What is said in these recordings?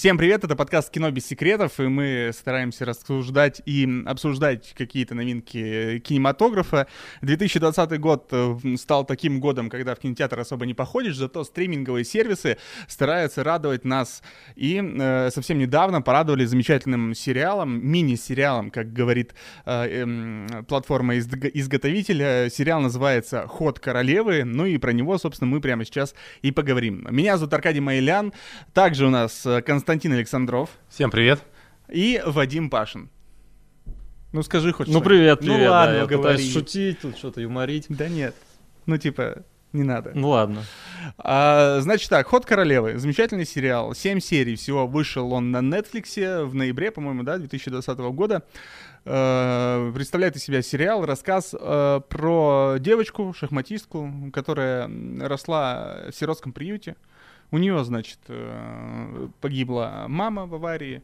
Всем привет, это подкаст «Кино без секретов», и мы стараемся рассуждать и обсуждать какие-то новинки кинематографа. 2020 год э, стал таким годом, когда в кинотеатр особо не походишь, зато стриминговые сервисы стараются радовать нас. И э, совсем недавно порадовали замечательным сериалом, мини-сериалом, как говорит э, э, платформа изготовителя. Сериал называется «Ход королевы», ну и про него, собственно, мы прямо сейчас и поговорим. Меня зовут Аркадий Майлян, также у нас э, Константин Константин Александров. Всем привет. И Вадим Пашин. Ну скажи хоть Ну привет, привет. Ну ладно, да, я говори. пытаюсь шутить, тут что-то юморить. Да нет. Ну типа, не надо. Ну ладно. А, значит так, «Ход королевы». Замечательный сериал. Семь серий всего. Вышел он на Netflix в ноябре, по-моему, да, 2020 года. Uh, представляет из себя сериал, рассказ uh, про девочку, шахматистку, которая росла в сиротском приюте. У нее, значит, э, погибла мама в аварии.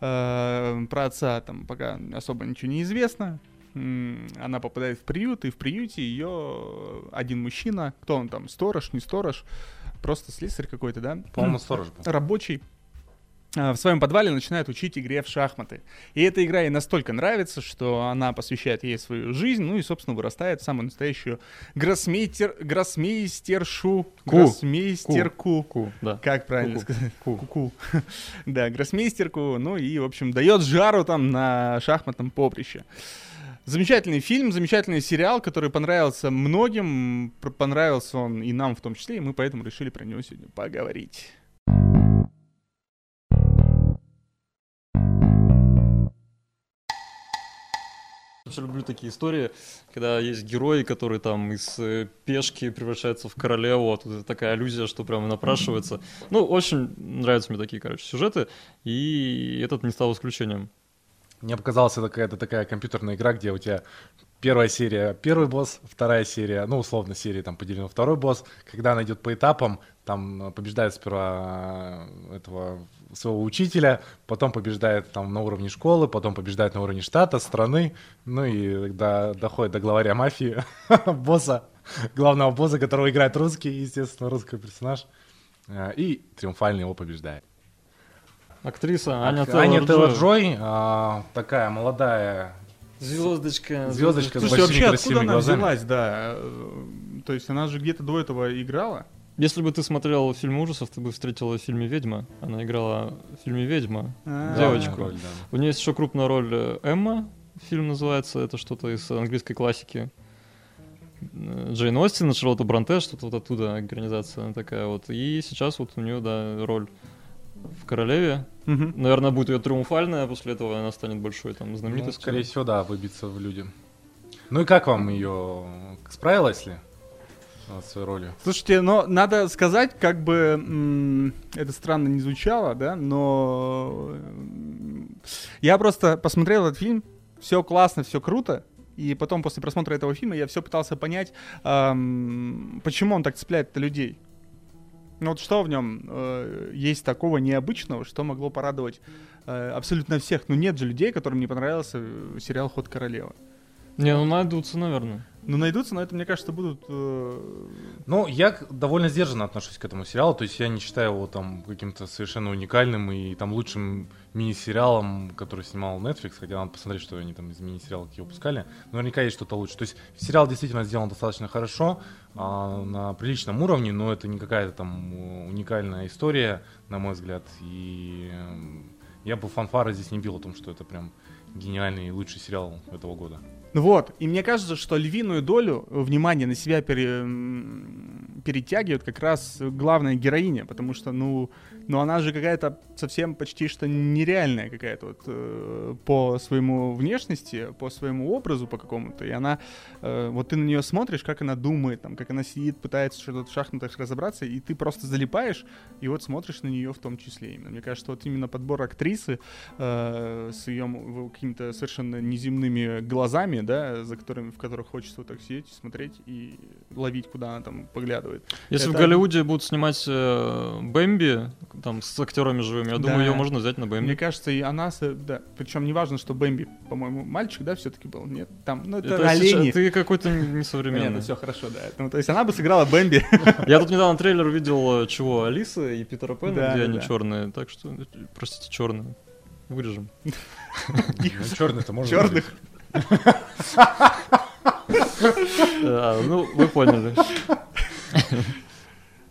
Э, про отца там пока особо ничего не известно. Она попадает в приют, и в приюте ее один мужчина, кто он там, сторож, не сторож, просто слесарь какой-то, да? По-моему, сторож был. Рабочий в своем подвале начинает учить игре в шахматы. И эта игра ей настолько нравится, что она посвящает ей свою жизнь, ну и, собственно, вырастает в самую настоящую гроссмейстер, гроссмейстершу. Ку. Гроссмейстерку. Ку, да. Как правильно Ку-ку. сказать? Ку. Ку-ку. да, гроссмейстерку, ну и, в общем, дает жару там на шахматном поприще. Замечательный фильм, замечательный сериал, который понравился многим, понравился он и нам в том числе, и мы поэтому решили про него сегодня поговорить. Очень люблю такие истории, когда есть герои, которые там из э, пешки превращаются в королеву, а тут такая аллюзия, что прямо напрашивается. Ну, очень нравятся мне такие, короче, сюжеты, и этот не стал исключением. Мне показалась это какая-то такая компьютерная игра, где у тебя первая серия первый босс, вторая серия, ну, условно, серия там поделена второй босс. Когда она идет по этапам, там побеждает сперва э, этого своего учителя, потом побеждает там на уровне школы, потом побеждает на уровне штата, страны, ну и когда доходит до главаря мафии, босса, главного босса, которого играет русский, естественно, русский персонаж, э, и триумфально его побеждает. Актриса Аня Тейлор-Джой. а, такая молодая Звездочка. Звездочка с большими вообще, красивыми она глазами. взялась, да? То есть она же где-то до этого играла? Если бы ты смотрел фильм ужасов, ты бы встретила в фильме «Ведьма». Она играла в фильме «Ведьма» А-а-а. девочку. Роль, да. У нее есть еще крупная роль э, Эмма, фильм называется, это что-то из английской классики. Э, Джейн Остин, Шарлотта Бронте, что-то вот оттуда экранизация такая вот. И сейчас вот у нее, да, роль в Королеве. Угу. Наверное, будет ее триумфальная, а после этого она станет большой там знаменитостью. Ну, скорее всего, да, выбиться в люди. Ну и как вам ее справилась ли? Своей ролью. Слушайте, но надо сказать, как бы это странно не звучало, да, но я просто посмотрел этот фильм, все классно, все круто, и потом после просмотра этого фильма я все пытался понять, почему он так цепляет людей. Ну вот что в нем э, есть такого необычного, что могло порадовать э, абсолютно всех? Ну нет же людей, которым не понравился э, сериал «Ход королевы». Не, ну найдутся, наверное. Ну, найдутся, но это, мне кажется, будут... Э... Ну, я довольно сдержанно отношусь к этому сериалу, то есть я не считаю его там каким-то совершенно уникальным и там лучшим мини-сериалом, который снимал Netflix, хотя надо посмотреть, что они там из мини-сериалов какие выпускали. Но наверняка есть что-то лучше. То есть сериал действительно сделан достаточно хорошо, а, на приличном уровне, но это не какая-то там уникальная история, на мой взгляд. И э, я бы фанфары здесь не бил о том, что это прям гениальный и лучший сериал этого года. Вот. И мне кажется, что львиную долю внимания на себя пере... перетягивает как раз главная героиня, потому что, ну, ну она же какая-то совсем почти что нереальная какая-то вот э, по своему внешности, по своему образу по какому-то. И она, э, вот ты на нее смотришь, как она думает, там, как она сидит, пытается что-то в шахматах разобраться, и ты просто залипаешь, и вот смотришь на нее в том числе. Именно. Мне кажется, вот именно подбор актрисы э, с ее какими-то совершенно неземными глазами, да, за которыми, в которых хочется вот так сидеть, смотреть и ловить, куда она там поглядывает. Если Это... в Голливуде будут снимать э, Бэмби, там, с актерами живыми, я да. думаю, ее можно взять на Бэмби. Мне кажется, и она, да, причем не важно, что Бэмби, по-моему, мальчик, да, все-таки был, нет, там, ну, это, это олени. Сейчас, ты какой-то несовременный. Нет, ну все хорошо, да. Ну, то есть она бы сыграла Бэмби. Я тут недавно трейлер увидел, э, чего, Алиса и Питера Пэна, да, где да, они да. черные, так что, простите, черные. Вырежем. Ну, черный-то можно. Черных. А, ну, вы поняли.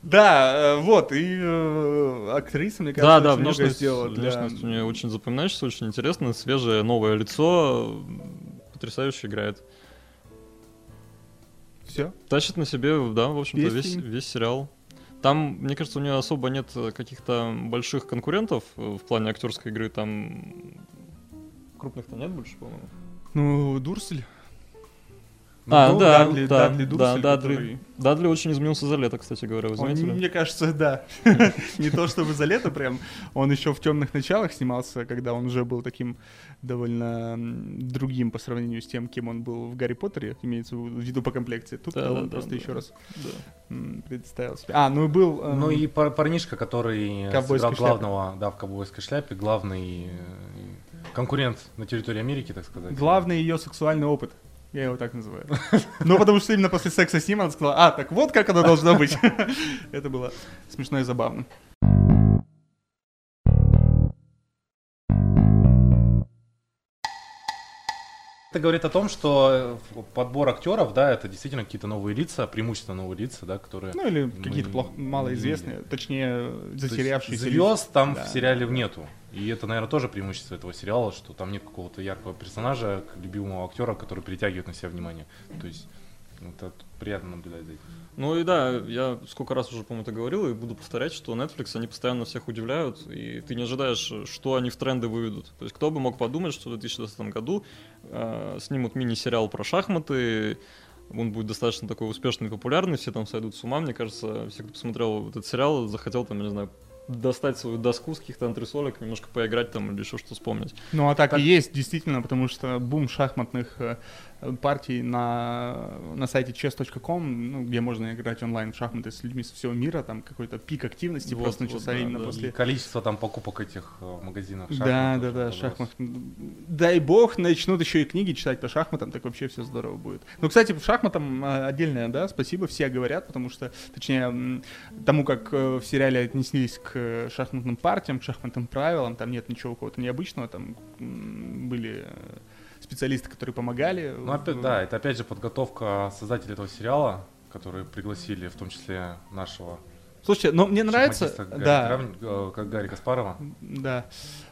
Да, э, вот, и э, актриса, мне кажется, да, да, очень внешность, сделала. Внешность у нее очень запоминающаяся, очень интересно, свежее, новое лицо, потрясающе играет. Все? Тащит на себе, да, в общем-то, весь, весь сериал. Там, мне кажется, у нее особо нет каких-то больших конкурентов в плане актерской игры. Там крупных-то нет больше, по-моему. Ну, Дурсель. Ну, а, ну, да, Дадли, да, Дадли, Дурсель, да, Дадли, который... Дадли очень изменился за лето, кстати говоря, вы заметили? Он, мне кажется, да. Не то чтобы за лето прям, он еще в темных началах снимался, когда он уже был таким довольно другим по сравнению с тем, кем он был в Гарри Поттере, имеется в виду по комплекции. Тут да, он да, просто да, еще да. раз да. представил себя. А, ну и был... Эм... Ну и парнишка, который сыграл главного, да, в ковбойской шляпе, главный э, конкурент на территории Америки, так сказать. Главный ее сексуальный опыт. Я его так называю. Ну, потому что именно после секса с ним она сказала, а, так вот как оно должно быть. Это было смешно и забавно. Это говорит о том, что э, подбор актеров, да, это действительно какие-то новые лица, преимущественно новые лица, да, которые... Ну или какие-то плохо, малоизвестные, точнее, затерявшиеся Звезд там да. в сериале нету. И это, наверное, тоже преимущество этого сериала, что там нет какого-то яркого персонажа, любимого актера, который притягивает на себя внимание. То есть это приятно наблюдать за этим. Ну и да, я сколько раз уже, по-моему, это говорил, и буду повторять, что Netflix, они постоянно всех удивляют, и ты не ожидаешь, что они в тренды выведут. То есть кто бы мог подумать, что в 2020 году э, снимут мини-сериал про шахматы, он будет достаточно такой успешный и популярный, все там сойдут с ума, мне кажется, все, кто посмотрел этот сериал, захотел там, не знаю, достать свою доску с каких-то антресолек, немножко поиграть там или еще что вспомнить. Ну а так, так и есть, действительно, потому что бум шахматных э, партий на, на сайте chess.com, ну, где можно играть онлайн в шахматы с людьми со всего мира, там какой-то пик активности вот, просто начался вот, да, именно да. после... И количество там покупок этих э, в магазинах шахмат. Да, да, да, шахмат. Дай бог, начнут еще и книги читать по шахматам, так вообще все здорово будет. Ну, кстати, в шахматам э, отдельное, да, спасибо, все говорят, потому что, точнее, тому, как в сериале отнеслись к шахматным партиям, к шахматным правилам, там нет ничего какого-то необычного, там были специалисты, которые помогали. Ну, опять, да, это опять же подготовка создателей этого сериала, которые пригласили в том числе нашего Слушайте, но мне нравится, Гарри, да, Грам, э, как Гарри Каспарова. Да.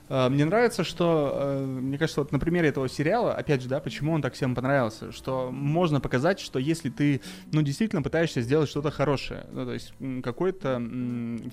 А, мне нравится, что, э, мне кажется, вот на примере этого сериала, опять же, да, почему он так всем понравился, что можно показать, что если ты, ну, действительно пытаешься сделать что-то хорошее, ну, то есть какой-то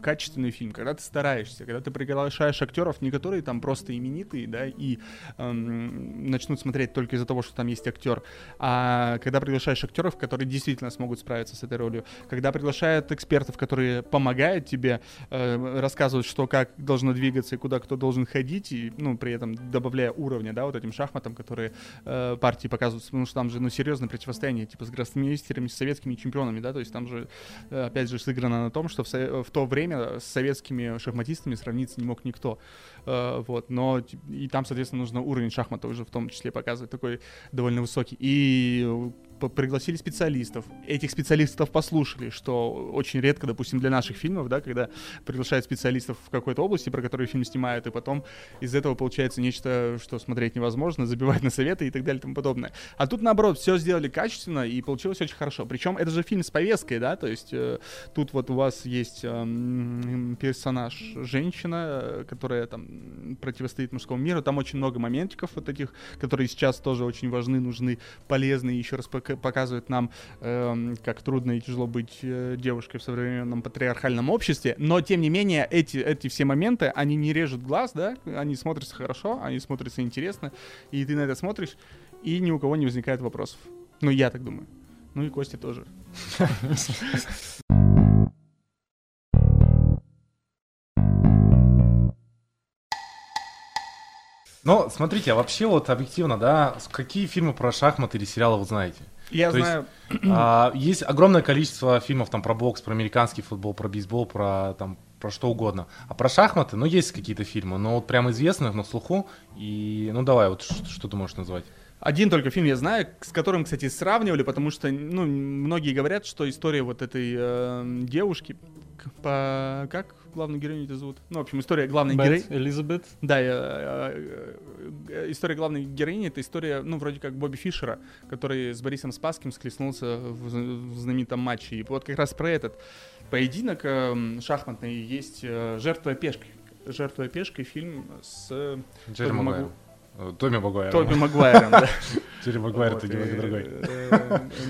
качественный фильм, когда ты стараешься, когда ты приглашаешь актеров, не которые там просто именитые, да, и эм, начнут смотреть только из-за того, что там есть актер, а когда приглашаешь актеров, которые действительно смогут справиться с этой ролью, когда приглашают экспертов, которые помогают тебе, э, рассказывают, что как должно двигаться и куда кто должен ходить, ходить, и, ну, при этом добавляя уровня, да, вот этим шахматам, которые э, партии показывают, потому что там же, ну, серьезное противостояние, типа, с гроссмейстерами, с советскими чемпионами, да, то есть там же, э, опять же, сыграно на том, что в, в то время с советскими шахматистами сравниться не мог никто, э, вот, но и там, соответственно, нужно уровень шахмата уже в том числе показывать, такой довольно высокий, и пригласили специалистов. Этих специалистов послушали, что очень редко, допустим, для наших фильмов, да, когда приглашают специалистов в какой-то области, про которую фильм снимают, и потом из этого получается нечто, что смотреть невозможно, забивать на советы и так далее и тому подобное. А тут, наоборот, все сделали качественно, и получилось очень хорошо. Причем это же фильм с повесткой, да, то есть э, тут вот у вас есть э, персонаж женщина, э, которая там противостоит мужскому миру, там очень много моментиков вот таких, которые сейчас тоже очень важны, нужны, полезны, еще раз пока показывает нам, э, как трудно и тяжело быть э, девушкой в современном патриархальном обществе, но тем не менее эти, эти все моменты, они не режут глаз, да, они смотрятся хорошо, они смотрятся интересно, и ты на это смотришь, и ни у кого не возникает вопросов. Ну, я так думаю. Ну и Костя тоже. Но смотрите, а вообще вот объективно, да, какие фильмы про шахматы или сериалы вы знаете? Я То знаю. Есть, а, есть огромное количество фильмов там про бокс, про американский футбол, про бейсбол, про там про что угодно. А про шахматы, ну, есть какие-то фильмы, но вот прям известных на слуху. И, ну, давай, вот что, что ты можешь назвать? Один только фильм я знаю, с которым, кстати, сравнивали, потому что, ну, многие говорят, что история вот этой э, девушки, по, как главную героиню это зовут? Ну, в общем, история главной героини. Элизабет. Да, э, э, э, история главной героини это история, ну, вроде как Бобби Фишера, который с Борисом Спасским склеснулся в, в знаменитом матче. И вот как раз про этот поединок э, шахматный есть э, «Жертвуя пешкой». «Жертвуя пешкой» фильм с... Джерри Магуайром. Э, Томми Магуайром. Томми Магуайром, да. Джерри Магуайр это немного другой.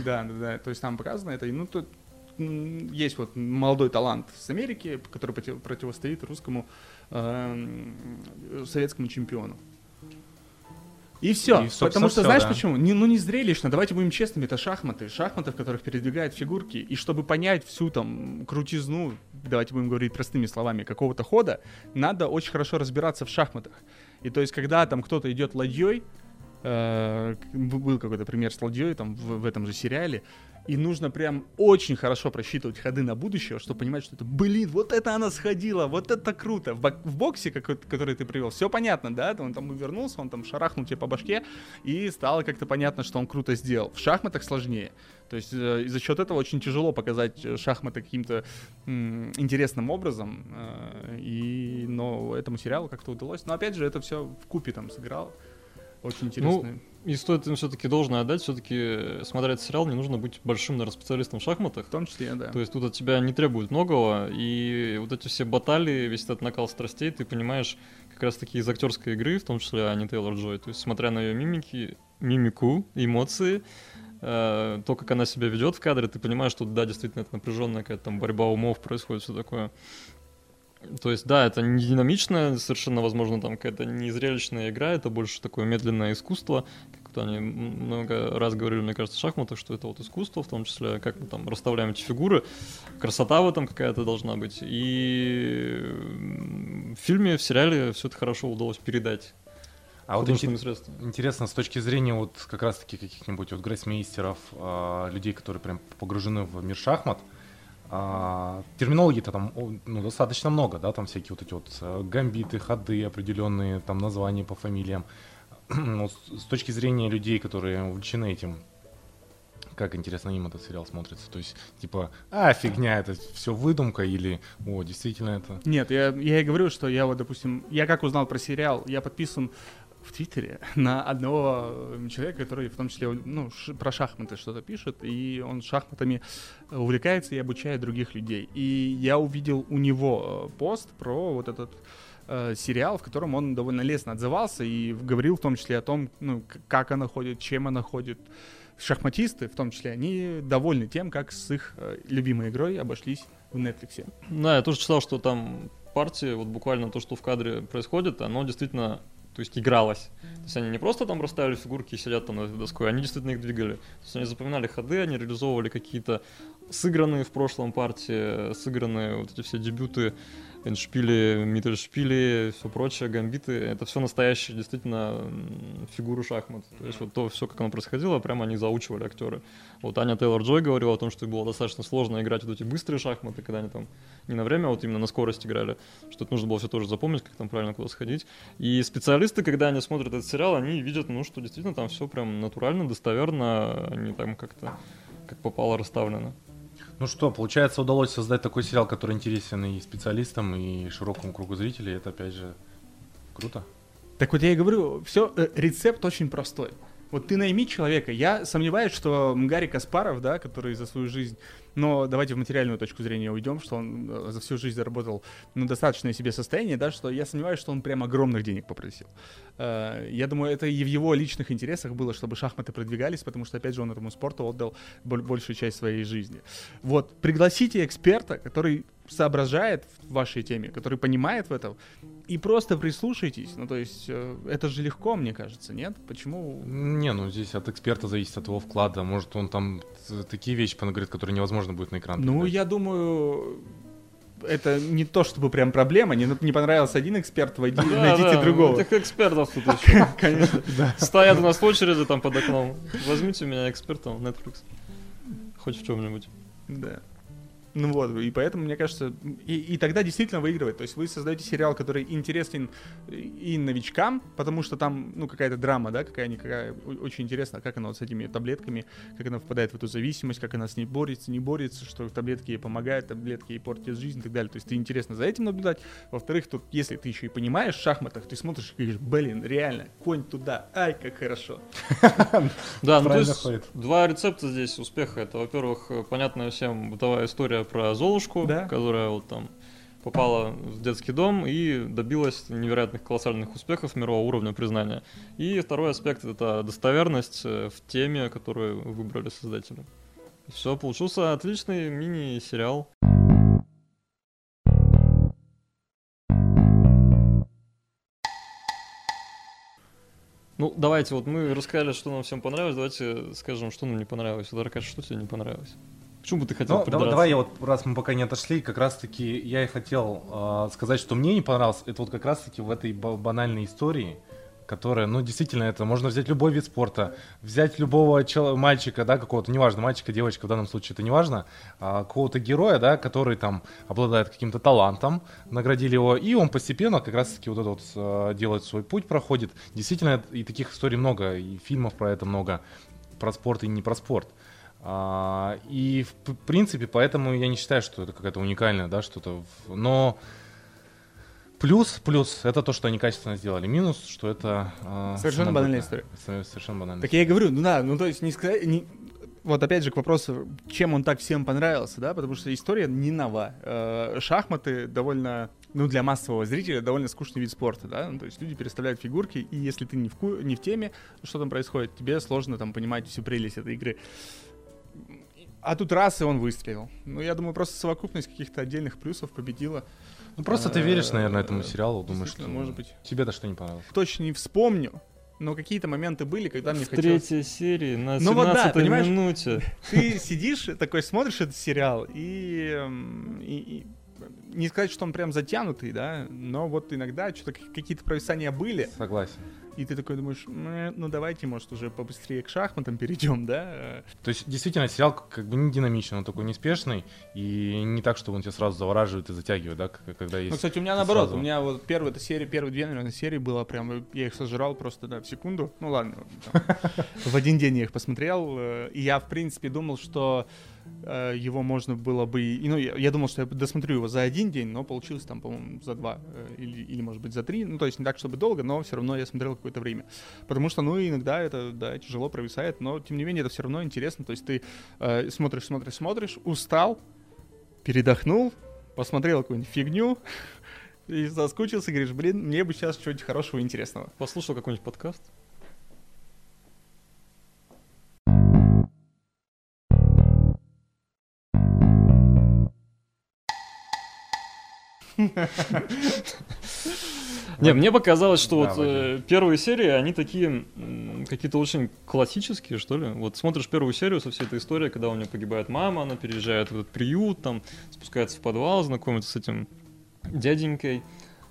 Да, да, да. То есть там показано это. Ну, тут есть вот молодой талант с Америки, который противостоит русскому советскому чемпиону. И все. И, Потому что, все, знаешь да. почему? Не, ну не зрелищно. Давайте будем честными, это шахматы. Шахматы, в которых передвигают фигурки. И чтобы понять всю там крутизну, давайте будем говорить простыми словами, какого-то хода, надо очень хорошо разбираться в шахматах. И то есть, когда там кто-то идет ладьей, э, был какой-то пример с ладьей там в, в этом же сериале, и нужно прям очень хорошо просчитывать ходы на будущее, чтобы понимать, что это, блин, вот это она сходила, вот это круто. В, бок- в боксе, как, который ты привел, все понятно, да? Он там увернулся, он там шарахнул тебе по башке, и стало как-то понятно, что он круто сделал. В шахматах сложнее. То есть э, за счет этого очень тяжело показать э, шахматы каким-то м- интересным образом. Э, и, но этому сериалу как-то удалось. Но опять же, это все в купе там сыграл. Очень интересно. Ну, и стоит им все-таки должное отдать, все-таки смотреть сериал не нужно быть большим, наверное, специалистом в шахматах. В том числе, да. То есть тут от тебя не требует многого, и вот эти все баталии, весь этот накал страстей, ты понимаешь как раз-таки из актерской игры, в том числе Ани Тейлор Джой. То есть смотря на ее мимики, мимику, эмоции, э, то, как она себя ведет в кадре, ты понимаешь, что да, действительно, это напряженная какая-то там борьба умов происходит, все такое. То есть, да, это не динамичная, совершенно, возможно, там какая-то незрелищная игра, это больше такое медленное искусство, как вот они много раз говорили, мне кажется, в шахматах, что это вот искусство, в том числе, как мы там расставляем эти фигуры, красота в этом какая-то должна быть. И в фильме, в сериале все это хорошо удалось передать. А вот интерес, интересно, с точки зрения вот как раз-таки каких-нибудь вот гроссмейстеров, э, людей, которые прям погружены в мир шахмат, а, терминологии-то там ну, достаточно много, да, там всякие вот эти вот э, гамбиты, ходы определенные, там названия по фамилиям. Но с, с точки зрения людей, которые увлечены этим, как интересно им этот сериал смотрится. То есть, типа, а, фигня, это все выдумка или, о, действительно это... Нет, я, я и говорю, что я вот, допустим, я как узнал про сериал, я подписан в Твиттере на одного человека, который в том числе ну, про шахматы что-то пишет, и он шахматами увлекается и обучает других людей. И я увидел у него э, пост про вот этот э, сериал, в котором он довольно лестно отзывался и говорил в том числе о том, ну, как она ходит, чем она ходит. Шахматисты, в том числе, они довольны тем, как с их э, любимой игрой обошлись в Netflix. Да, я тоже читал, что там партии, вот буквально то, что в кадре происходит, оно действительно то есть игралось. То есть они не просто там расставили фигурки и сидят там на этой доской, они действительно их двигали. То есть они запоминали ходы, они реализовывали какие-то сыгранные в прошлом партии, сыгранные вот эти все дебюты эндшпили, миттельшпили, все прочее, гамбиты, это все настоящие действительно фигуры шахмат. То есть вот то все, как оно происходило, прямо они заучивали актеры. Вот Аня Тейлор Джой говорила о том, что было достаточно сложно играть вот эти быстрые шахматы, когда они там не на время, а вот именно на скорость играли, что это нужно было все тоже запомнить, как там правильно куда сходить. И специалисты, когда они смотрят этот сериал, они видят, ну, что действительно там все прям натурально, достоверно, не там как-то как попало расставлено. Ну что, получается, удалось создать такой сериал, который интересен и специалистам, и широкому кругу зрителей. Это, опять же, круто. Так вот я и говорю, все, э, рецепт очень простой. Вот ты найми человека. Я сомневаюсь, что Гарри Каспаров, да, который за свою жизнь но давайте в материальную точку зрения уйдем, что он э, за всю жизнь заработал ну, достаточное себе состояние, да, что я сомневаюсь, что он прям огромных денег попросил. Э, я думаю, это и в его личных интересах было, чтобы шахматы продвигались, потому что, опять же, он этому спорту отдал большую часть своей жизни. Вот, пригласите эксперта, который соображает в вашей теме, который понимает в этом, и просто прислушайтесь. Ну, то есть, э, это же легко, мне кажется, нет? Почему? Не, ну, здесь от эксперта зависит от его вклада. Может, он там такие вещи понаговорит, которые невозможно будет на экран Ну, я думаю, это не то чтобы прям проблема, не, не понравился один эксперт, войди, да, найдите да, другого. Этих экспертов тут еще. Конечно. Стоят у нас в очереди там под окном. Возьмите меня экспертом Netflix. Хоть в чем-нибудь. Да. Ну вот, и поэтому, мне кажется, и, и тогда действительно выигрывает. То есть вы создаете сериал, который интересен и новичкам, потому что там, ну, какая-то драма, да, какая-никакая, очень интересно, как она вот с этими таблетками, как она впадает в эту зависимость, как она с ней борется, не борется, что таблетки ей помогают, таблетки ей портят жизнь и так далее. То есть ты интересно за этим наблюдать. Во-вторых, тут, если ты еще и понимаешь в шахматах, ты смотришь и говоришь, блин, реально, конь туда, ай, как хорошо. Да, ну то есть два рецепта здесь успеха. Это, во-первых, понятная всем бытовая история про Золушку, да? которая вот там попала в детский дом и добилась невероятных колоссальных успехов мирового уровня признания. И второй аспект это достоверность э, в теме, которую выбрали создатели. Все, получился отличный мини-сериал. Ну, давайте, вот мы рассказали, что нам всем понравилось, давайте скажем, что нам не понравилось. Даркаш, что тебе не понравилось? Почему бы ты хотел ну, Давай я вот, раз мы пока не отошли, как раз-таки я и хотел э, сказать, что мне не понравилось, это вот как раз-таки в этой банальной истории, которая, ну, действительно, это можно взять любой вид спорта, взять любого чел- мальчика, да, какого-то, неважно, мальчика, девочка, в данном случае это неважно, а, какого-то героя, да, который там обладает каким-то талантом, наградили его, и он постепенно как раз-таки вот это вот а, делает свой путь, проходит. Действительно, и таких историй много, и фильмов про это много, про спорт и не про спорт. А, и в принципе, поэтому я не считаю, что это какая-то уникальная, да, что-то. Но плюс, плюс, это то, что они качественно сделали. Минус, что это... А, совершенно банальная история. Совершенно банальная. Так я и говорю, ну да, ну то есть не сказать... Не... Вот опять же к вопросу, чем он так всем понравился, да, потому что история не нова. Э, шахматы довольно ну, для массового зрителя довольно скучный вид спорта, да, ну, то есть люди переставляют фигурки, и если ты не в, ку- не в теме, что там происходит, тебе сложно там понимать всю прелесть этой игры. А тут раз, и он выстрелил. Ну, я думаю, просто совокупность каких-то отдельных плюсов победила. Ну, просто ты веришь, наверное, этому сериалу, думаешь, что... может быть. Тебе-то что не понравилось? Точно не вспомню, но какие-то моменты были, когда мне в хотелось... третьей серии, на ну, вот да, понимаешь, минуте. Ты сидишь, такой смотришь этот сериал, и, и, и не сказать, что он прям затянутый, да, но вот иногда что-то какие-то провисания были. Согласен и ты такой думаешь, ну давайте, может, уже побыстрее к шахматам перейдем, да? То есть, действительно, сериал как бы не динамичный, он такой неспешный, и не так, что он тебя сразу завораживает и затягивает, да, когда есть... Ну, кстати, у меня наоборот, сразу... у меня вот первая серия, первые две, наверное, серии было прям, я их сожрал просто, да, в секунду, ну ладно, в один день я их посмотрел, э, и я, в принципе, думал, что Э, его можно было бы... Ну, я, я думал, что я досмотрю его за один день, но получилось там, по-моему, за два э, или, или, может быть, за три. Ну, то есть не так, чтобы долго, но все равно я смотрел какое-то время. Потому что, ну, иногда это, да, тяжело провисает, но, тем не менее, это все равно интересно. То есть ты э, смотришь, смотришь, смотришь, устал, передохнул, посмотрел какую-нибудь фигню, и соскучился, говоришь, блин, мне бы сейчас чего-нибудь хорошего и интересного. Послушал какой-нибудь подкаст? Не, мне показалось, что вот э, первые серии, они такие какие-то очень классические, что ли. Вот смотришь первую серию со всей этой историей, когда у нее погибает мама, она переезжает в этот приют, там спускается в подвал, знакомится с этим дяденькой,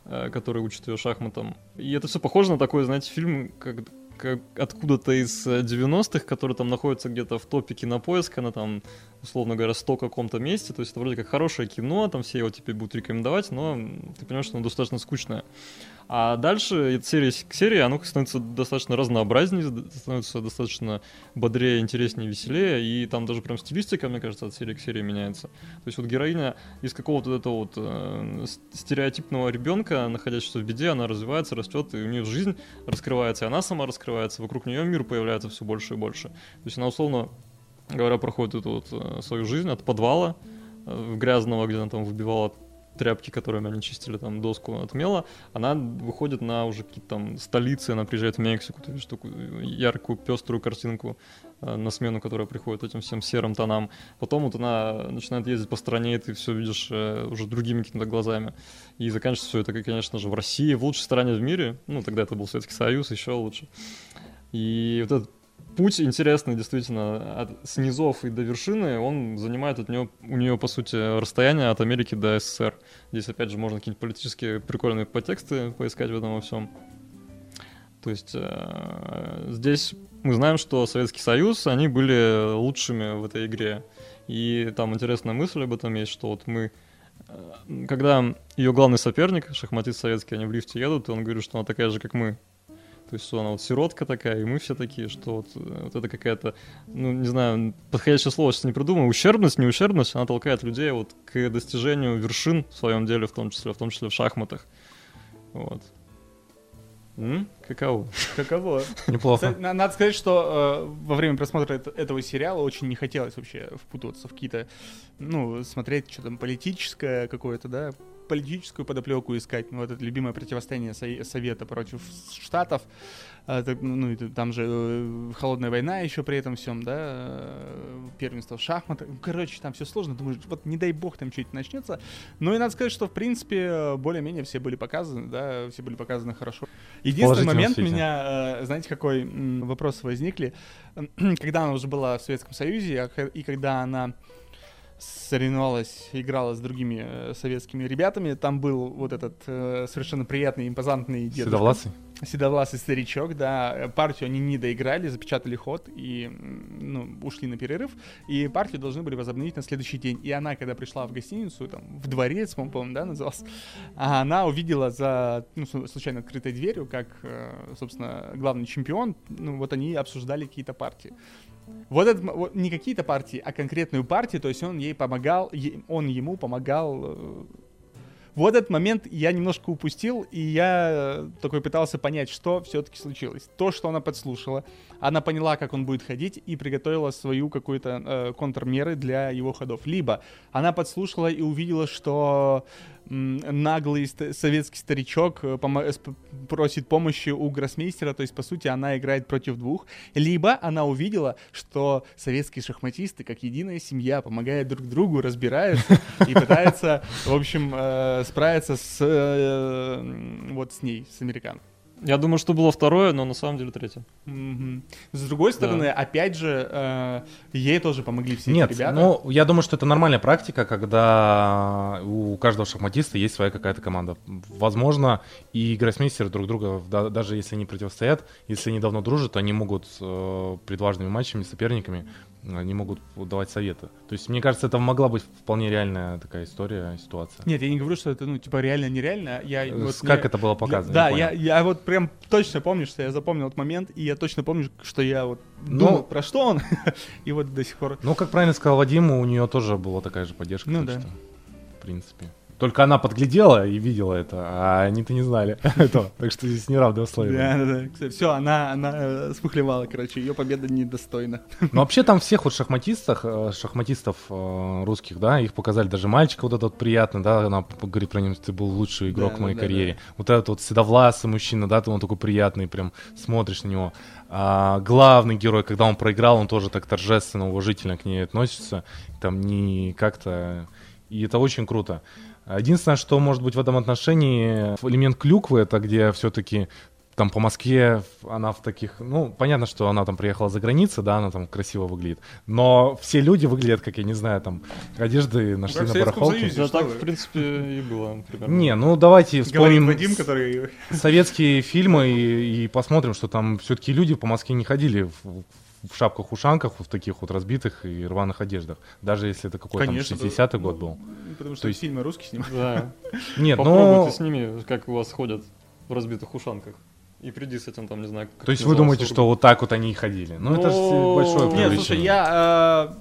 э, который учит ее шахматам. И это все похоже на такой, знаете, фильм, как, как откуда-то из 90-х, э, который там находится где-то в кинопоиска, на там, условно говоря, 100 каком-то месте. То есть это вроде как хорошее кино, там все его теперь будут рекомендовать, но ты понимаешь, что оно достаточно скучное. А дальше от серии к серии оно становится достаточно разнообразнее, становится достаточно бодрее, интереснее, веселее, и там даже прям стилистика, мне кажется, от серии к серии меняется. То есть вот героиня из какого-то этого вот э, стереотипного ребенка, находящегося в беде, она развивается, растет, и у нее жизнь раскрывается, и она сама раскрывается, вокруг нее мир появляется все больше и больше. То есть она условно говоря, проходит эту вот э, свою жизнь от подвала э, грязного, где она там выбивала тряпки, которыми они чистили там доску от мела, она выходит на уже какие-то там столицы, она приезжает в Мексику, ты видишь такую яркую, пеструю картинку э, на смену, которая приходит этим всем серым тонам. Потом вот она начинает ездить по стране, и ты все видишь э, уже другими какими-то глазами. И заканчивается все это, конечно же, в России, в лучшей стране в мире. Ну, тогда это был Советский Союз, еще лучше. И вот этот путь интересный, действительно, от снизов и до вершины, он занимает от нее, у нее, по сути, расстояние от Америки до СССР. Здесь, опять же, можно какие-нибудь политические прикольные подтексты поискать в этом во всем. То есть э, здесь мы знаем, что Советский Союз, они были лучшими в этой игре. И там интересная мысль об этом есть, что вот мы э, когда ее главный соперник, шахматист советский, они в лифте едут, и он говорит, что она такая же, как мы. То есть она вот сиротка такая, и мы все такие, что вот, э, вот это какая-то, ну, не знаю, подходящее слово сейчас не придумаю, ущербность, не ущербность, она толкает людей вот к достижению вершин в своем деле, в том числе, в том числе в шахматах. Вот. М? Каково? Каково? Неплохо. Надо сказать, что э, во время просмотра этого сериала очень не хотелось вообще впутываться в какие-то, ну, смотреть что там политическое какое-то, да, политическую подоплеку искать. Ну, вот это любимое противостояние Совета против Штатов. А, ну, там же э, холодная война еще при этом всем, да, э, первенство в шахматах. Короче, там все сложно. Думаю, вот не дай бог там что-нибудь начнется. Ну и надо сказать, что в принципе более-менее все были показаны, да, все были показаны хорошо. Единственный момент у меня, э, знаете, какой вопрос возникли, когда она уже была в Советском Союзе, а и когда она соревновалась, играла с другими э, советскими ребятами. Там был вот этот э, совершенно приятный, импозантный дедушка. Седовласый? Седовласый старичок, да. Партию они не доиграли, запечатали ход и ну, ушли на перерыв. И партию должны были возобновить на следующий день. И она, когда пришла в гостиницу, там, в дворец, по-моему, да, назывался, она увидела за, ну, случайно открытой дверью, как, э, собственно, главный чемпион, ну, вот они обсуждали какие-то партии. Вот это вот, не какие-то партии, а конкретную партию, то есть он ей помогал, он ему помогал. Э. Вот этот момент я немножко упустил, и я такой пытался понять, что все-таки случилось. То, что она подслушала, она поняла, как он будет ходить, и приготовила свою какую-то э, контрмеры для его ходов. Либо она подслушала и увидела, что наглый советский старичок э, просит помощи у гроссмейстера, то есть, по сути, она играет против двух. Либо она увидела, что советские шахматисты, как единая семья, помогают друг другу, разбираются и пытаются, в общем, э, справиться с, э, вот с ней, с американкой. Я думаю, что было второе, но на самом деле третье. Mm-hmm. С другой стороны, да. опять же, э, ей тоже помогли все Нет, эти ребята. ну, я думаю, что это нормальная практика, когда у каждого шахматиста есть своя какая-то команда. Возможно, и гроссмейстеры друг друга, да, даже если они противостоят, если они давно дружат, они могут э, перед важными матчами, соперниками они могут давать советы. То есть, мне кажется, это могла быть вполне реальная такая история, ситуация. Нет, я не говорю, что это, ну, типа, реально-нереально. Я, э, вот, как мне... это было показано? Да, я, я вот прям точно помню, что я запомнил этот момент, и я точно помню, что я вот ну, думал, про что он, и вот до сих пор... Ну, как правильно сказал Вадим, у нее тоже была такая же поддержка. Ну, да. Что, в принципе. Только она подглядела и видела это, а они-то не знали этого. Так что здесь неравные условия. Да, да, да. Все, она, она э, смухлевала, короче, ее победа недостойна. Ну, вообще там всех вот шахматистов, э, шахматистов э, русских, да, их показали, даже мальчика вот этот вот приятный, да, она говорит про него, ты был лучший игрок в моей карьере. Вот этот вот седовласый мужчина, да, он такой приятный, прям смотришь на него. А, главный герой, когда он проиграл, он тоже так торжественно, уважительно к ней относится, там не как-то... И это очень круто. Единственное, что может быть в этом отношении, элемент клюквы, это где все-таки там по Москве она в таких, ну, понятно, что она там приехала за границу, да, она там красиво выглядит, но все люди выглядят, как, я не знаю, там, одежды нашли на барахолке. Да, так, в принципе, и было. Примерно. Не, ну, давайте вспомним Вадим, который... советские фильмы и, и посмотрим, что там все-таки люди по Москве не ходили в, в шапках-ушанках, в таких вот разбитых и рваных одеждах. Даже если это какой-то 60-й год был. Ну, потому что То есть... фильмы русские снимают. Да. Нет, ну... с ними, как у вас ходят в разбитых ушанках. И приди с этим, там, не знаю... То есть вы думаете, что вот так вот они и ходили? Ну, это же ну, большое привлечение. Нет, слушай, я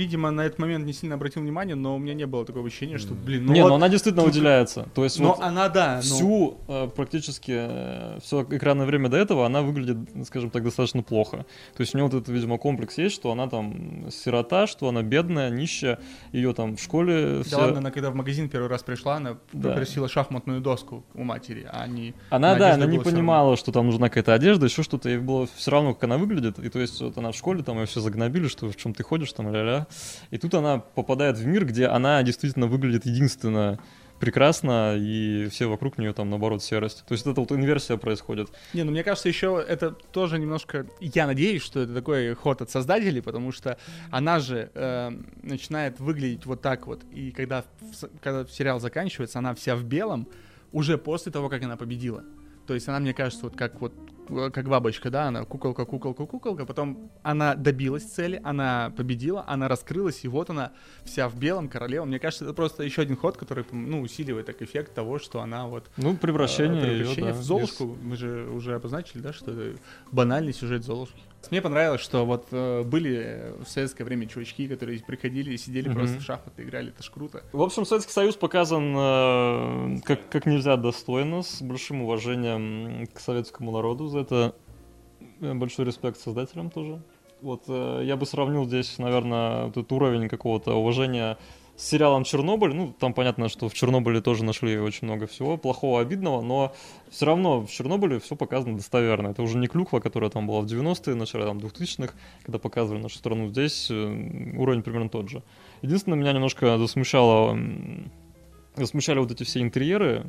видимо, на этот момент не сильно обратил внимание, но у меня не было такого ощущения, что, блин, ну Не, вот, но она действительно тут... выделяется. То есть но вот она, да. Всю, но... Э, практически, э, все экранное время до этого она выглядит, скажем так, достаточно плохо. То есть у нее вот этот, видимо, комплекс есть, что она там сирота, что она бедная, нищая, ее там в школе Да все... ладно, она когда в магазин первый раз пришла, она да. попросила шахматную доску у матери, а не... Она, да, она не понимала, что там нужна какая-то одежда, еще что-то, ей было все равно, как она выглядит, и то есть вот она в школе, там ее все загнобили, что в чем ты ходишь, там, ля-ля. И тут она попадает в мир, где она действительно выглядит единственно прекрасна, и все вокруг нее там, наоборот, серость. То есть это вот инверсия происходит. Не, ну мне кажется, еще это тоже немножко... Я надеюсь, что это такой ход от создателей, потому что она же э, начинает выглядеть вот так вот. И когда, когда сериал заканчивается, она вся в белом, уже после того, как она победила. То есть она, мне кажется, вот как вот Э, как бабочка, да, она куколка, куколка, куколка, потом она добилась цели, она победила, она раскрылась, и вот она вся в белом, королева. Мне кажется, это просто еще один ход, который, ну, усиливает так эффект того, что она вот... Ну, превращение, э, превращение ее, в Золушку. Без... Мы же уже обозначили, да, что это банальный сюжет Золушки. Мне понравилось, что вот э, были в советское время чувачки, которые приходили и сидели mm-hmm. просто в шахматы играли, это ж круто. В общем, Советский Союз показан э, как, как нельзя достойно, с большим уважением к советскому народу за это. Э, большой респект создателям тоже. Вот э, я бы сравнил здесь, наверное, этот уровень какого-то уважения с сериалом Чернобыль. Ну, там понятно, что в Чернобыле тоже нашли очень много всего плохого, обидного, но все равно в Чернобыле все показано достоверно. Это уже не клюква, которая там была в 90-е, начале там 2000-х, когда показывали нашу страну. Здесь э, уровень примерно тот же. Единственное, меня немножко засмущало, засмущали вот эти все интерьеры,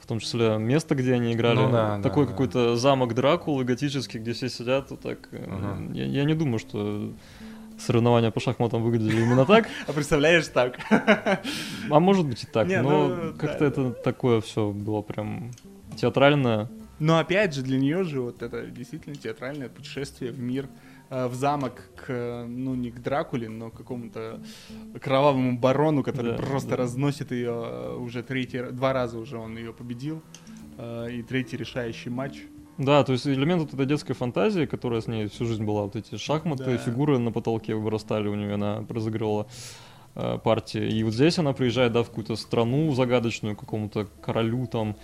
в том числе место, где они играли. Ну, да, Такой да, какой-то да. замок Дракулы готический, где все сидят. Вот так. Ага. Я, я не думаю, что соревнования по шахматам выглядели именно так. А представляешь так? А может быть и так, Не, но ну, как-то да. это такое все было прям театральное. Но опять же, для нее же вот это действительно театральное путешествие в мир, э, в замок к, ну, не к Дракуле, но к какому-то кровавому барону, который да, просто да. разносит ее э, уже третий, два раза уже он ее победил, э, и третий решающий матч. Да, то есть элемент вот этой детской фантазии, которая с ней всю жизнь была, вот эти шахматы, да. фигуры на потолке вырастали у нее, она разыгрывала э, партии. И вот здесь она приезжает, да, в какую-то страну загадочную, какому-то королю там,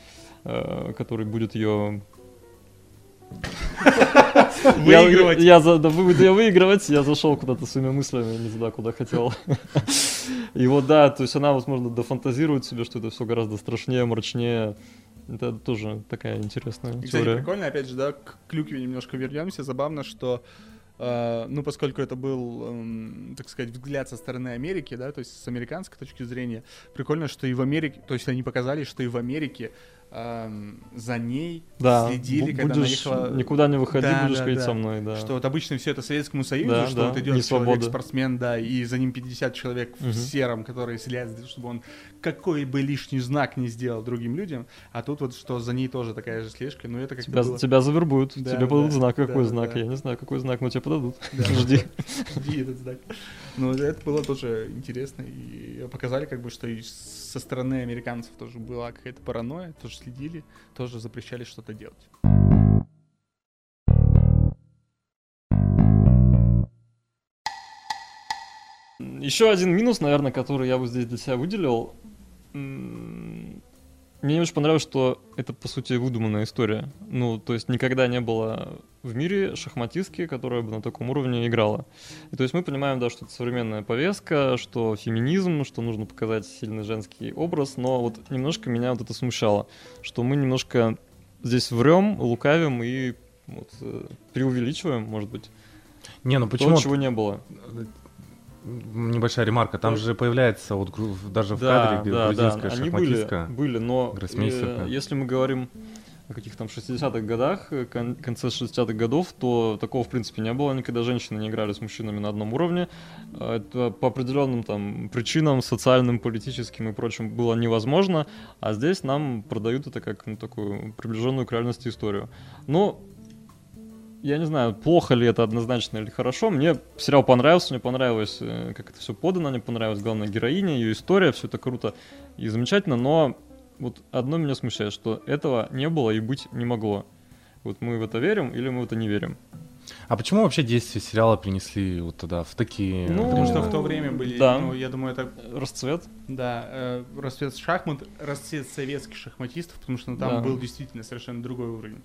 э, который будет ее Выигрывать. Я, я, да, я выигрывать, я зашел куда-то своими мыслями, не туда, куда хотел. И вот да, то есть она, возможно, дофантазирует себе, что это все гораздо страшнее, мрачнее, это тоже такая интересная и, кстати, теория. прикольно, опять же, да, к клюкве немножко вернемся. Забавно, что Uh, ну, поскольку это был, um, так сказать, взгляд со стороны Америки, да, то есть с американской точки зрения, прикольно, что и в Америке, то есть они показали, что и в Америке эм, за ней да. следили, когда будешь, она ехала... Никуда не выходи, да, будешь да, ходить да. со мной, да. Что вот обычно все это Советскому Союзу, да, что да. вот идет человек-спортсмен, да, и за ним 50 человек угу. в сером, которые следят, чтобы он какой бы лишний знак не сделал другим людям, а тут вот что за ней тоже такая же слежка, ну это как тебя, было... тебя завербуют, да, тебе подадут да, знак, какой да, знак, да. я не знаю, какой знак, но тебе подадут, да, жди. Жди этот знак. Ну это было тоже интересно, и показали как бы, что и со стороны американцев тоже была какая-то паранойя, тоже следили, тоже запрещали что-то делать. Еще один минус, наверное, который я бы здесь для себя выделил. Мне очень понравилось, что это, по сути, выдуманная история. Ну, то есть никогда не было в мире шахматистки, которая бы на таком уровне играла. И то есть мы понимаем, да, что это современная повестка, что феминизм, что нужно показать сильный женский образ, но вот немножко меня вот это смущало, что мы немножко здесь врем, лукавим и вот, э, преувеличиваем, может быть. Не, ну почему? То, чего не было небольшая ремарка, там же появляется вот даже в да, кадре, где да, грузинская да. Они шахматистка. Были, были но э, если мы говорим о каких-то там 60-х годах, э, кон- конце 60-х годов, то такого в принципе не было никогда. Женщины не играли с мужчинами на одном уровне. Э, это по определенным там причинам, социальным, политическим и прочим было невозможно. А здесь нам продают это как ну, такую приближенную к реальности историю. Но я не знаю, плохо ли это однозначно или хорошо. Мне сериал понравился, мне понравилось, э, как это все подано, мне понравилась главная героиня, ее история, все это круто и замечательно, но вот одно меня смущает, что этого не было и быть не могло. Вот мы в это верим или мы в это не верим. А почему вообще действие сериала принесли вот тогда в такие... Ну, потому что в то время были, да. ну, я думаю, это... Расцвет. Да, э, расцвет шахмат, расцвет советских шахматистов, потому что ну, там да. был действительно совершенно другой уровень.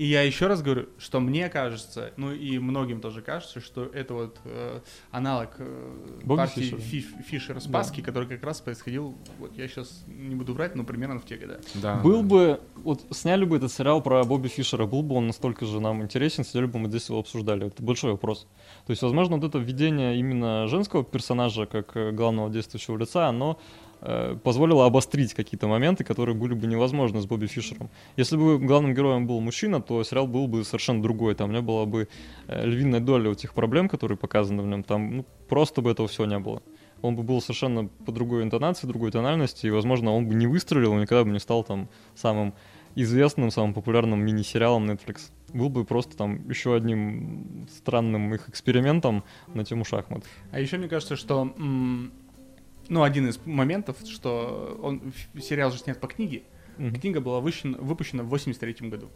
И я еще раз говорю, что мне кажется, ну и многим тоже кажется, что это вот э, аналог э, партии Фишера, Фиш, Фишера Спаски, да. который как раз происходил, вот я сейчас не буду врать, но примерно в те годы. Да, был да. бы, вот сняли бы этот сериал про Бобби Фишера, был бы он настолько же нам интересен, сидели бы мы здесь его обсуждали. Это большой вопрос. То есть, возможно, вот это введение именно женского персонажа как э, главного действующего лица, оно э, позволило обострить какие-то моменты, которые были бы невозможны с Бобби Фишером. Если бы главным героем был мужчина, то сериал был бы совершенно другой. Там не было бы э, львиной доли у тех проблем, которые показаны в нем. Там ну, просто бы этого всего не было. Он бы был совершенно по другой интонации, другой тональности, и, возможно, он бы не выстрелил, никогда бы не стал там самым известным, самым популярным мини-сериалом Netflix. Был бы просто там еще одним странным их экспериментом на тему шахмат. А еще мне кажется, что ну, один из моментов, что он, сериал же снят по книге. Mm-hmm. Книга была выпущена, выпущена в 83 году.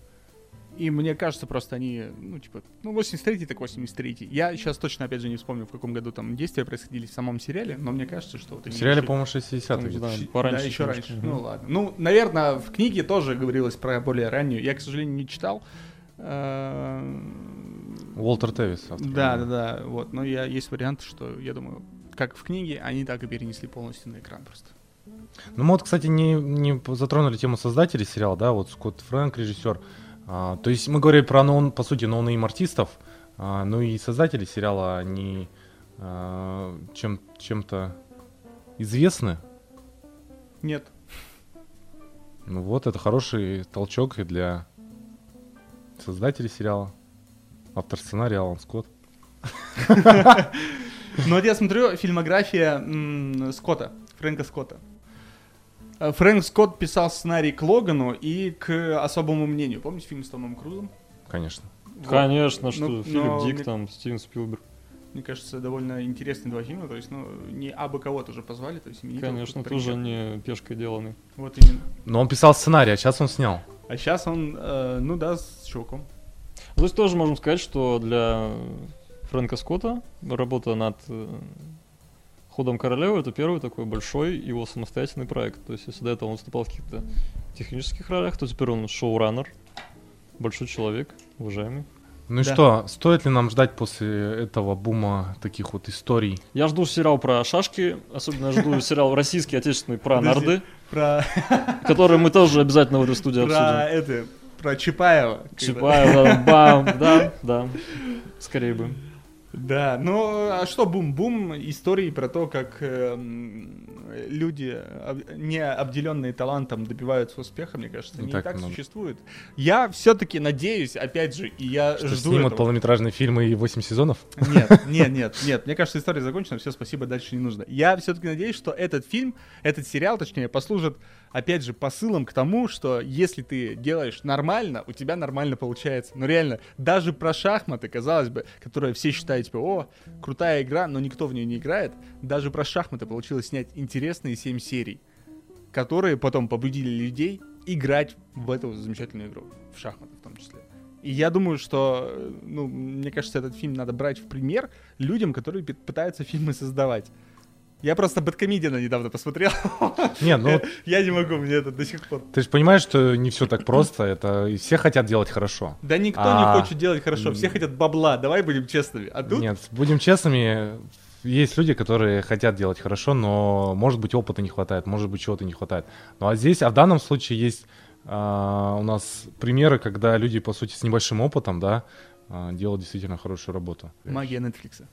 И мне кажется, просто они, ну, типа, ну, 83-й, так 83-й. Я сейчас точно, опять же, не вспомню, в каком году там действия происходили в самом сериале, но мне кажется, что... Вот в сериале, еще... по-моему, 60-х. Да, пораньше. Да, еще раньше. Ну, ладно. Ну, наверное, в книге тоже говорилось про более раннюю. Я, к сожалению, не читал. Уолтер Тевис. Да, да, да. Вот. Но я, есть вариант, что, я думаю, как в книге, они так и перенесли полностью на экран просто. Ну, мы вот, кстати, не, не затронули тему создателей сериала, да, вот Скотт Фрэнк, режиссер. А, то есть мы говорили про, нон, по сути, no-name артистов, а, ну и создатели сериала, они а, чем, чем-то известны? Нет. Ну вот, это хороший толчок и для создателей сериала. Автор сценария Алан Скотт. Ну вот я смотрю фильмография Скотта, Фрэнка Скотта. Э, Фрэнк Скотт писал сценарий к Логану и к особому мнению. Помните фильм с Томом Крузом? Конечно. Вот. Конечно, что ну, Филипп но, Дик, там, Стивен Спилберг. Мне кажется, довольно интересные два фильма. То есть, ну, не абы кого тоже позвали, то есть Конечно, тоже не пешкой деланный. Вот именно. Но он писал сценарий, а сейчас он снял. А сейчас он, э, ну да, с чуваком. То есть тоже можем сказать, что для Фрэнка Скотта работа над э, Ходом королевы это первый такой большой его самостоятельный проект. То есть, если до этого он выступал в каких-то технических ролях, то теперь он шоураннер, большой человек, уважаемый. Ну и да. что, стоит ли нам ждать после этого бума таких вот историй? Я жду сериал про шашки, особенно жду сериал российский, отечественный про нарды, про... который мы тоже обязательно в этой студии обсудим. Про это, про Чапаева. Чапаева, бам, да, да, скорее бы. Да, ну а что бум-бум истории про то, как э, люди, не обделенные талантом, добиваются успеха, мне кажется, не, не так, так много. существует. Я все-таки надеюсь, опять же, и я что жду снимут этого. полнометражные фильмы и 8 сезонов? Нет, нет, нет, нет. Мне кажется, история закончена, все, спасибо, дальше не нужно. Я все-таки надеюсь, что этот фильм, этот сериал, точнее, послужит опять же, посылом к тому, что если ты делаешь нормально, у тебя нормально получается. Но реально, даже про шахматы, казалось бы, которые все считают, типа, о, крутая игра, но никто в нее не играет, даже про шахматы получилось снять интересные 7 серий, которые потом побудили людей играть в эту замечательную игру, в шахматы в том числе. И я думаю, что, ну, мне кажется, этот фильм надо брать в пример людям, которые пытаются фильмы создавать. Я просто Бэткомедиана недавно посмотрел. Не, ну... Я не могу, мне это до сих пор. Ты же понимаешь, что не все так просто, это все хотят делать хорошо. Да никто а... не хочет делать хорошо, все хотят бабла, давай будем честными. А тут... Нет, будем честными, есть люди, которые хотят делать хорошо, но, может быть, опыта не хватает, может быть, чего-то не хватает. Ну а здесь, а в данном случае есть а, у нас примеры, когда люди, по сути, с небольшим опытом, да, а, делают действительно хорошую работу. Магия Netflix.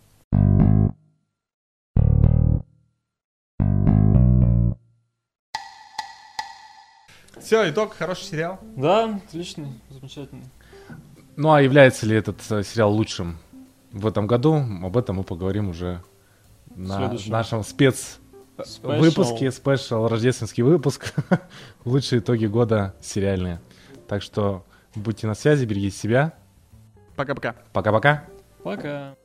Все, итог, хороший сериал. Да, отличный, замечательный. Ну а является ли этот э, сериал лучшим в этом году? Об этом мы поговорим уже на нашем спец Special. выпуске, спешл, рождественский выпуск. Лучшие итоги года сериальные. Так что будьте на связи, берегите себя. Пока-пока. Пока-пока. Пока.